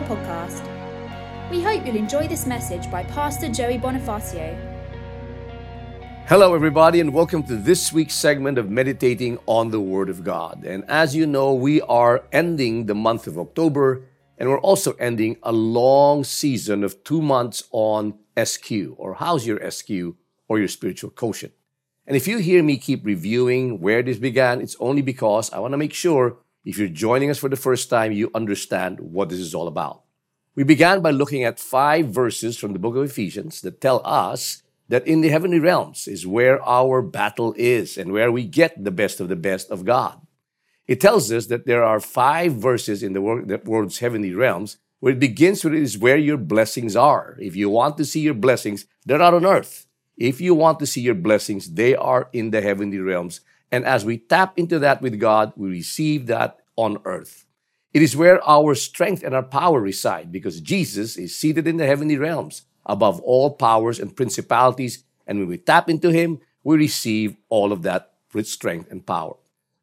24 podcast. We hope you'll enjoy this message by Pastor Joey Bonifacio. Hello, everybody, and welcome to this week's segment of Meditating on the Word of God. And as you know, we are ending the month of October, and we're also ending a long season of two months on SQ, or How's Your SQ, or your spiritual quotient. And if you hear me keep reviewing where this began, it's only because I want to make sure if you're joining us for the first time, you understand what this is all about. We began by looking at five verses from the book of Ephesians that tell us that in the heavenly realms is where our battle is and where we get the best of the best of God. It tells us that there are five verses in the world's heavenly realms where it begins with it is where your blessings are. If you want to see your blessings, they're not on earth. If you want to see your blessings, they are in the heavenly realms and as we tap into that with God, we receive that on earth. It is where our strength and our power reside because Jesus is seated in the heavenly realms above all powers and principalities. And when we tap into Him, we receive all of that with strength and power.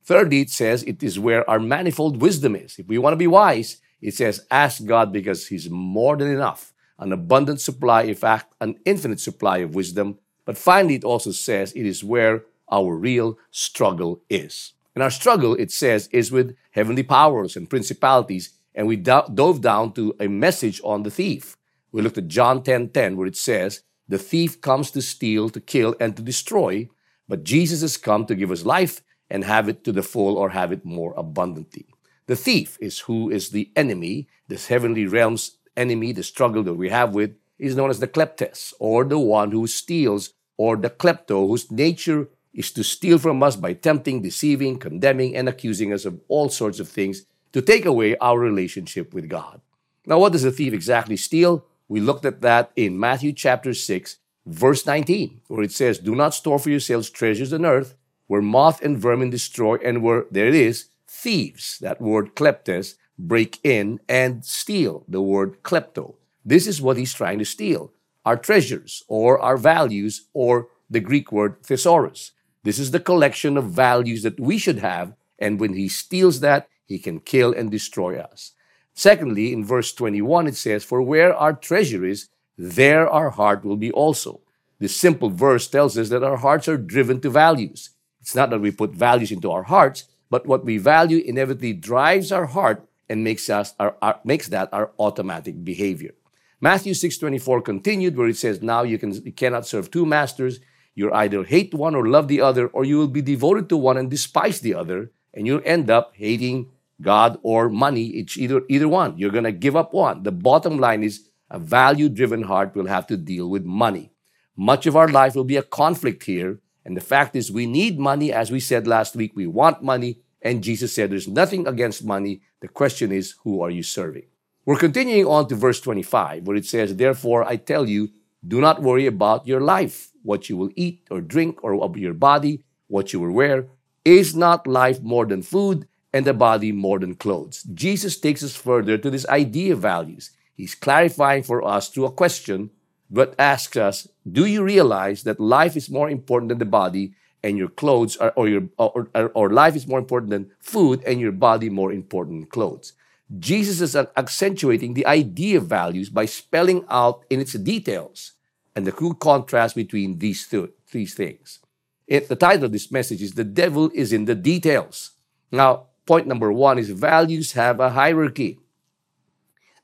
Thirdly, it says it is where our manifold wisdom is. If we want to be wise, it says, ask God because He's more than enough, an abundant supply, in fact, an infinite supply of wisdom. But finally, it also says it is where our real struggle is. And our struggle, it says, is with heavenly powers and principalities. And we do- dove down to a message on the thief. We looked at John 10 10, where it says, The thief comes to steal, to kill, and to destroy, but Jesus has come to give us life and have it to the full or have it more abundantly. The thief is who is the enemy, this heavenly realm's enemy, the struggle that we have with, is known as the kleptes, or the one who steals, or the klepto, whose nature is to steal from us by tempting, deceiving, condemning, and accusing us of all sorts of things to take away our relationship with God. Now, what does a thief exactly steal? We looked at that in Matthew chapter 6, verse 19, where it says, Do not store for yourselves treasures on earth, where moth and vermin destroy, and where, there it is, thieves, that word kleptes, break in and steal, the word klepto. This is what he's trying to steal our treasures, or our values, or the Greek word thesaurus. This is the collection of values that we should have, and when he steals that, he can kill and destroy us. Secondly, in verse 21, it says, For where our treasure is, there our heart will be also. This simple verse tells us that our hearts are driven to values. It's not that we put values into our hearts, but what we value inevitably drives our heart and makes us our, our, makes that our automatic behavior. Matthew 6:24 continued where it says now you can you cannot serve two masters You'll either hate one or love the other, or you will be devoted to one and despise the other, and you'll end up hating God or money. It's either either one. You're gonna give up one. The bottom line is a value-driven heart will have to deal with money. Much of our life will be a conflict here, and the fact is we need money, as we said last week. We want money, and Jesus said there's nothing against money. The question is, who are you serving? We're continuing on to verse 25, where it says, Therefore I tell you, do not worry about your life, what you will eat or drink, or your body, what you will wear. Is not life more than food, and the body more than clothes? Jesus takes us further to this idea of values. He's clarifying for us through a question, but asks us, Do you realize that life is more important than the body, and your clothes are, or your or, or, or life is more important than food, and your body more important than clothes? Jesus is accentuating the idea of values by spelling out in its details and the crude contrast between these two, these things. It, the title of this message is The Devil is in the Details. Now, point number one is values have a hierarchy.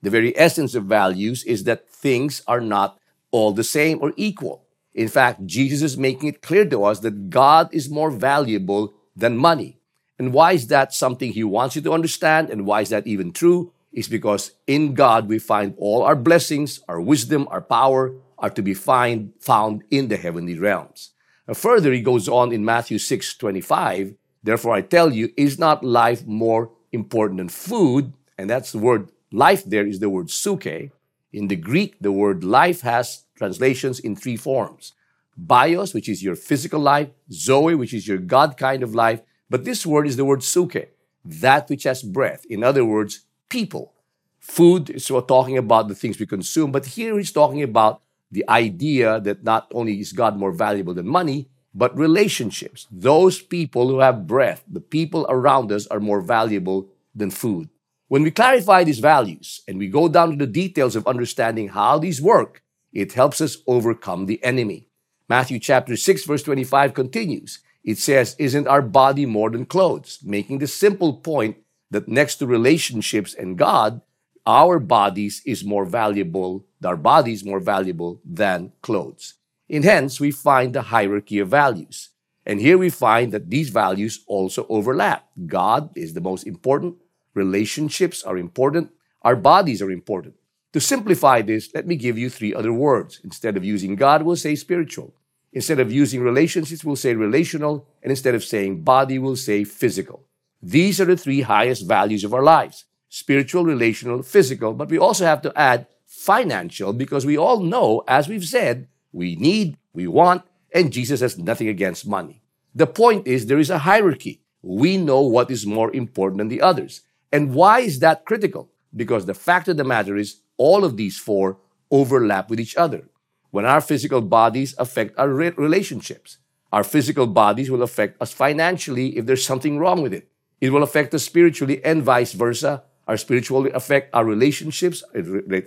The very essence of values is that things are not all the same or equal. In fact, Jesus is making it clear to us that God is more valuable than money. And why is that something he wants you to understand? And why is that even true? Is because in God we find all our blessings, our wisdom, our power are to be find, found in the heavenly realms. Now, further, he goes on in Matthew 6 25. Therefore, I tell you, is not life more important than food? And that's the word life there is the word psuche. In the Greek, the word life has translations in three forms bios, which is your physical life, zoe, which is your God kind of life, but this word is the word psuche, that which has breath. In other words, people. Food is talking about the things we consume, but here he's talking about the idea that not only is God more valuable than money, but relationships. Those people who have breath, the people around us are more valuable than food. When we clarify these values and we go down to the details of understanding how these work, it helps us overcome the enemy. Matthew chapter 6 verse 25 continues. It says, isn't our body more than clothes? Making the simple point that next to relationships and God, our bodies is more valuable, our body is more valuable than clothes. And hence, we find the hierarchy of values. And here we find that these values also overlap. God is the most important. Relationships are important. Our bodies are important. To simplify this, let me give you three other words. Instead of using God, we'll say spiritual. Instead of using relationships, we'll say relational. And instead of saying body, we'll say physical. These are the three highest values of our lives spiritual, relational, physical. But we also have to add financial because we all know, as we've said, we need, we want, and Jesus has nothing against money. The point is there is a hierarchy. We know what is more important than the others. And why is that critical? Because the fact of the matter is all of these four overlap with each other. When our physical bodies affect our re- relationships, our physical bodies will affect us financially if there's something wrong with it. It will affect us spiritually and vice versa. Our spiritual will affect our relationships,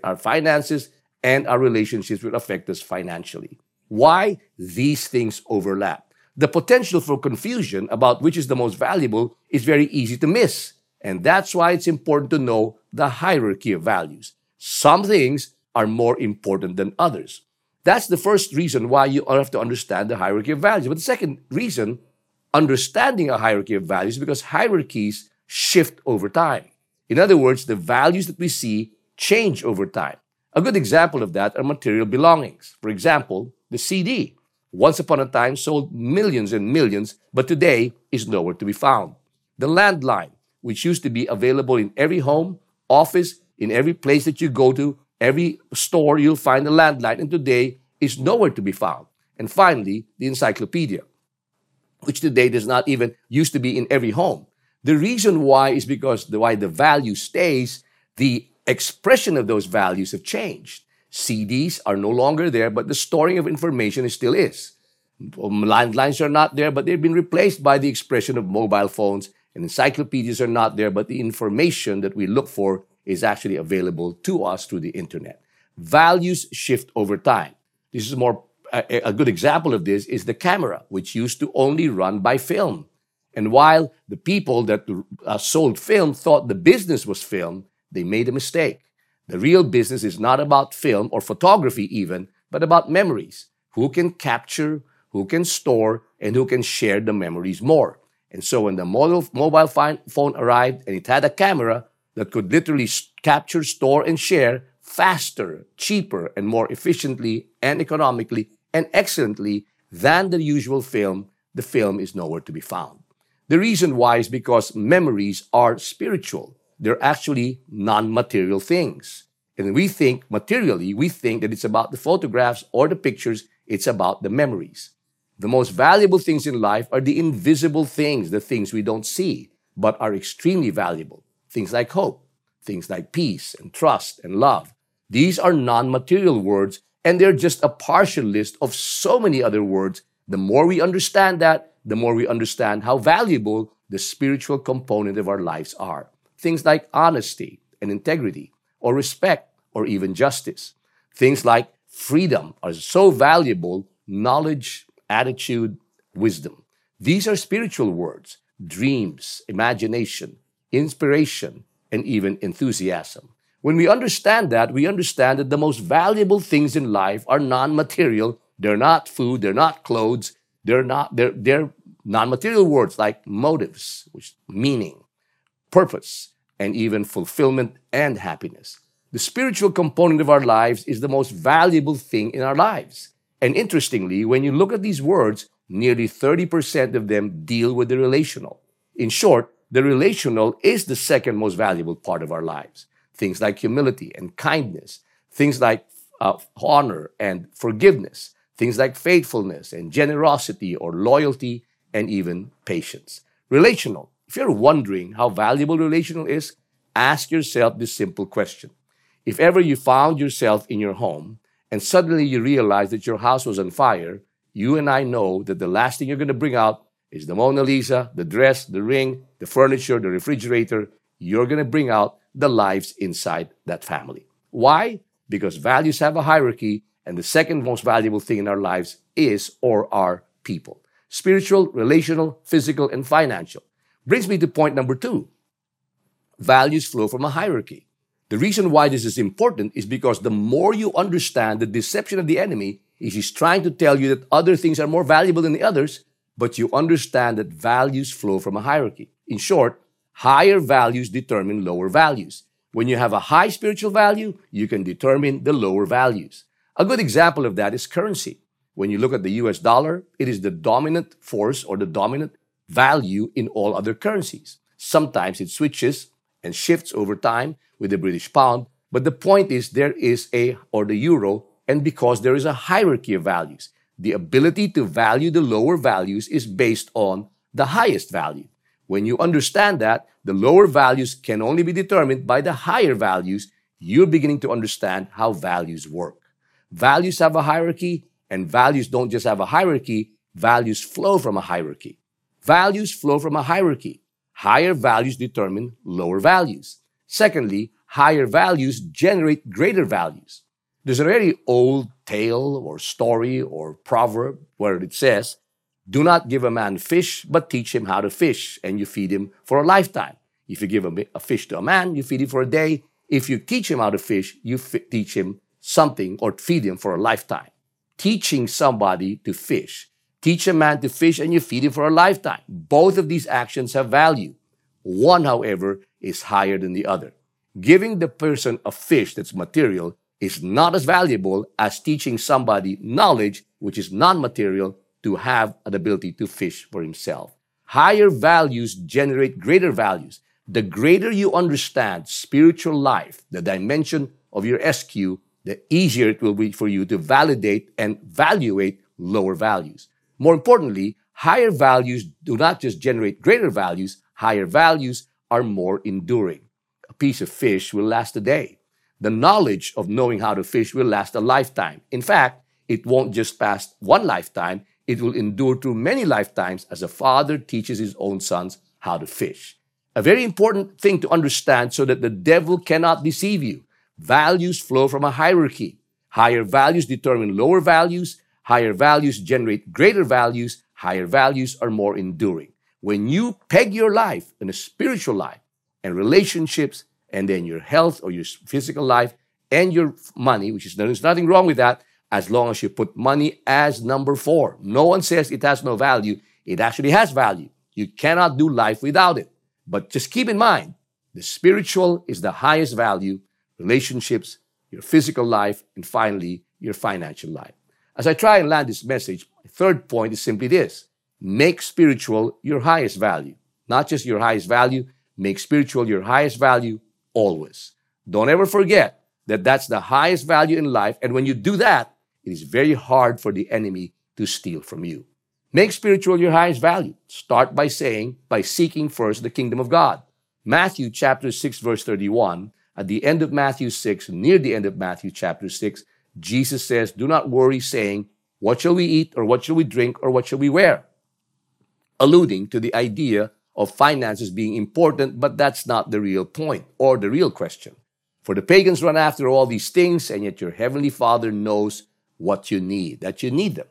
our finances, and our relationships will affect us financially. Why? These things overlap. The potential for confusion about which is the most valuable is very easy to miss. And that's why it's important to know the hierarchy of values. Some things are more important than others. That's the first reason why you have to understand the hierarchy of values. But the second reason, understanding a hierarchy of values, is because hierarchies shift over time. In other words, the values that we see change over time. A good example of that are material belongings. For example, the CD. Once upon a time sold millions and millions, but today is nowhere to be found. The landline, which used to be available in every home, office, in every place that you go to, every store you'll find a landline, and today is nowhere to be found. And finally, the encyclopedia, which today does not even used to be in every home. The reason why is because the why the value stays, the expression of those values have changed. CDs are no longer there, but the storing of information still is. Um, landlines are not there, but they've been replaced by the expression of mobile phones. And encyclopedias are not there, but the information that we look for is actually available to us through the internet. Values shift over time. This is more a, a good example of this is the camera, which used to only run by film. And while the people that uh, sold film thought the business was film, they made a mistake. The real business is not about film or photography, even, but about memories. Who can capture, who can store, and who can share the memories more. And so when the mobile phone arrived and it had a camera that could literally capture, store, and share faster, cheaper, and more efficiently and economically and excellently than the usual film, the film is nowhere to be found. The reason why is because memories are spiritual. They're actually non-material things. And we think materially, we think that it's about the photographs or the pictures. It's about the memories. The most valuable things in life are the invisible things, the things we don't see, but are extremely valuable. Things like hope, things like peace and trust and love. These are non-material words and they're just a partial list of so many other words. The more we understand that, the more we understand how valuable the spiritual component of our lives are. Things like honesty and integrity, or respect, or even justice. Things like freedom are so valuable, knowledge, attitude, wisdom. These are spiritual words, dreams, imagination, inspiration, and even enthusiasm. When we understand that, we understand that the most valuable things in life are non-material. They're not food, they're not clothes, they're not, they're, they're non-material words like motives, which meaning, purpose, and even fulfillment and happiness. The spiritual component of our lives is the most valuable thing in our lives. And interestingly, when you look at these words, nearly 30% of them deal with the relational. In short, the relational is the second most valuable part of our lives things like humility and kindness, things like uh, honor and forgiveness, things like faithfulness and generosity or loyalty and even patience. Relational. If you're wondering how valuable relational is, ask yourself this simple question. If ever you found yourself in your home and suddenly you realize that your house was on fire, you and I know that the last thing you're going to bring out is the Mona Lisa, the dress, the ring, the furniture, the refrigerator. You're going to bring out the lives inside that family. Why? Because values have a hierarchy, and the second most valuable thing in our lives is or are people spiritual, relational, physical, and financial. Brings me to point number two values flow from a hierarchy. The reason why this is important is because the more you understand the deception of the enemy is he's trying to tell you that other things are more valuable than the others, but you understand that values flow from a hierarchy. In short, higher values determine lower values. When you have a high spiritual value, you can determine the lower values. A good example of that is currency. When you look at the US dollar, it is the dominant force or the dominant value in all other currencies. Sometimes it switches and shifts over time with the British pound, but the point is there is a, or the euro, and because there is a hierarchy of values. The ability to value the lower values is based on the highest value. When you understand that, the lower values can only be determined by the higher values, you're beginning to understand how values work. Values have a hierarchy, and values don't just have a hierarchy, values flow from a hierarchy. Values flow from a hierarchy. Higher values determine lower values. Secondly, higher values generate greater values. There's a very old tale or story or proverb where it says, Do not give a man fish, but teach him how to fish, and you feed him for a lifetime. If you give a, fish to a man, you feed him for a day. If you teach him how to fish, you f- teach him something or feed him for a lifetime teaching somebody to fish. Teach a man to fish and you feed him for a lifetime. Both of these actions have value. One, however, is higher than the other. Giving the person a fish that's material is not as valuable as teaching somebody knowledge, which is non-material, to have an ability to fish for himself. Higher values generate greater values. The greater you understand spiritual life, the dimension of your SQ, the easier it will be for you to validate and evaluate lower values. More importantly, higher values do not just generate greater values, higher values are more enduring. A piece of fish will last a day. The knowledge of knowing how to fish will last a lifetime. In fact, it won't just pass one lifetime, it will endure through many lifetimes as a father teaches his own sons how to fish. A very important thing to understand so that the devil cannot deceive you. Values flow from a hierarchy. Higher values determine lower values. Higher values generate greater values. Higher values are more enduring. When you peg your life in a spiritual life and relationships and then your health or your physical life and your money, which is there's nothing wrong with that as long as you put money as number four. No one says it has no value. It actually has value. You cannot do life without it. But just keep in mind, the spiritual is the highest value relationships, your physical life, and finally, your financial life. As I try and land this message, my third point is simply this make spiritual your highest value. Not just your highest value, make spiritual your highest value always. Don't ever forget that that's the highest value in life. And when you do that, it is very hard for the enemy to steal from you. Make spiritual your highest value. Start by saying, by seeking first the kingdom of God. Matthew chapter 6 verse 31 at the end of Matthew 6, near the end of Matthew chapter 6, Jesus says, Do not worry, saying, What shall we eat, or what shall we drink, or what shall we wear? Alluding to the idea of finances being important, but that's not the real point or the real question. For the pagans run after all these things, and yet your heavenly Father knows what you need, that you need them.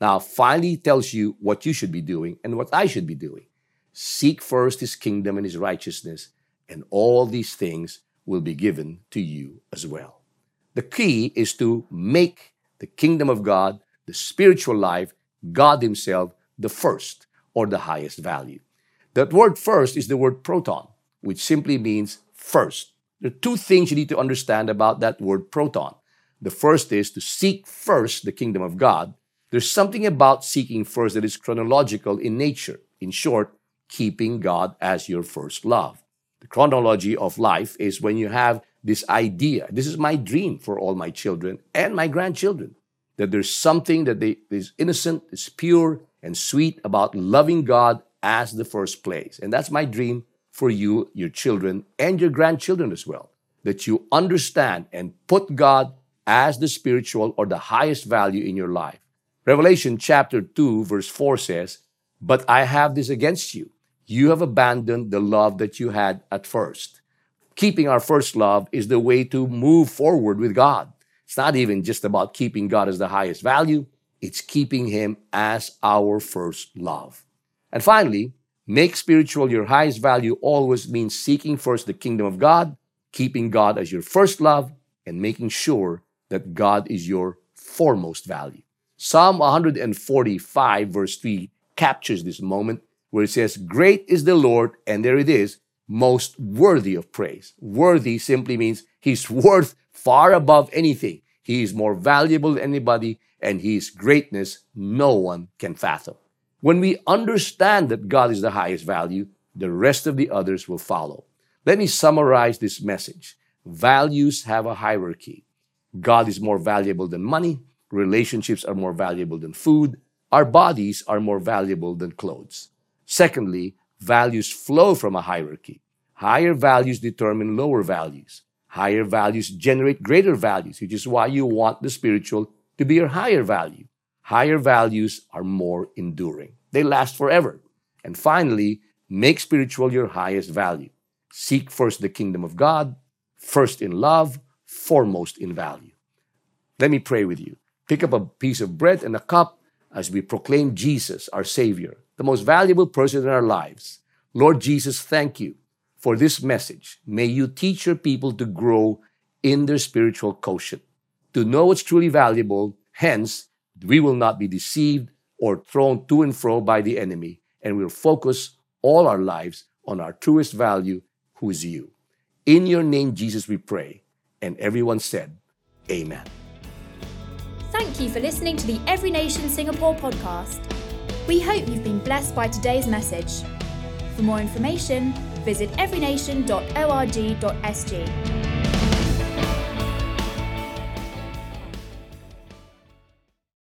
Now, finally, tells you what you should be doing and what I should be doing. Seek first his kingdom and his righteousness, and all these things will be given to you as well. The key is to make the kingdom of God, the spiritual life, God Himself, the first or the highest value. That word first is the word proton, which simply means first. There are two things you need to understand about that word proton. The first is to seek first the kingdom of God. There's something about seeking first that is chronological in nature. In short, keeping God as your first love the chronology of life is when you have this idea. This is my dream for all my children and my grandchildren that there's something that they, is innocent, is pure, and sweet about loving God as the first place. And that's my dream for you, your children, and your grandchildren as well. That you understand and put God as the spiritual or the highest value in your life. Revelation chapter 2, verse 4 says, But I have this against you you have abandoned the love that you had at first. Keeping our first love is the way to move forward with God. It's not even just about keeping God as the highest value, it's keeping Him as our first love. And finally, make spiritual your highest value always means seeking first the kingdom of God, keeping God as your first love, and making sure that God is your foremost value. Psalm 145, verse 3, captures this moment where it says, Great is the Lord, and there it is, most worthy of praise. Worthy simply means he's worth far above anything. He is more valuable than anybody, and his greatness no one can fathom. When we understand that God is the highest value, the rest of the others will follow. Let me summarize this message. Values have a hierarchy. God is more valuable than money. Relationships are more valuable than food. Our bodies are more valuable than clothes. Secondly, values flow from a hierarchy. Higher values determine lower values. Higher values generate greater values, which is why you want the spiritual to be your higher value. Higher values are more enduring. They last forever. And finally, make spiritual your highest value. Seek first the kingdom of God, first in love, foremost in value. Let me pray with you. Pick up a piece of bread and a cup as we proclaim Jesus, our Savior, the most valuable person in our lives. Lord Jesus, thank you for this message. May you teach your people to grow in their spiritual quotient, to know what's truly valuable. Hence, we will not be deceived or thrown to and fro by the enemy, and we'll focus all our lives on our truest value, who is you. In your name, Jesus, we pray. And everyone said, Amen. Thank you for listening to the Every Nation Singapore podcast. We hope you've been blessed by today's message. For more information, visit everynation.org.sg.